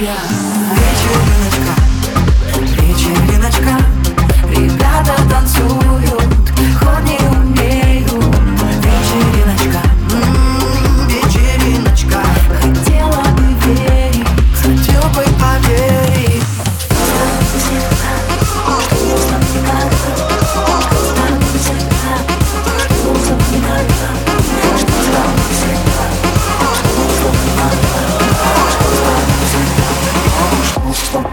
yeah. Don't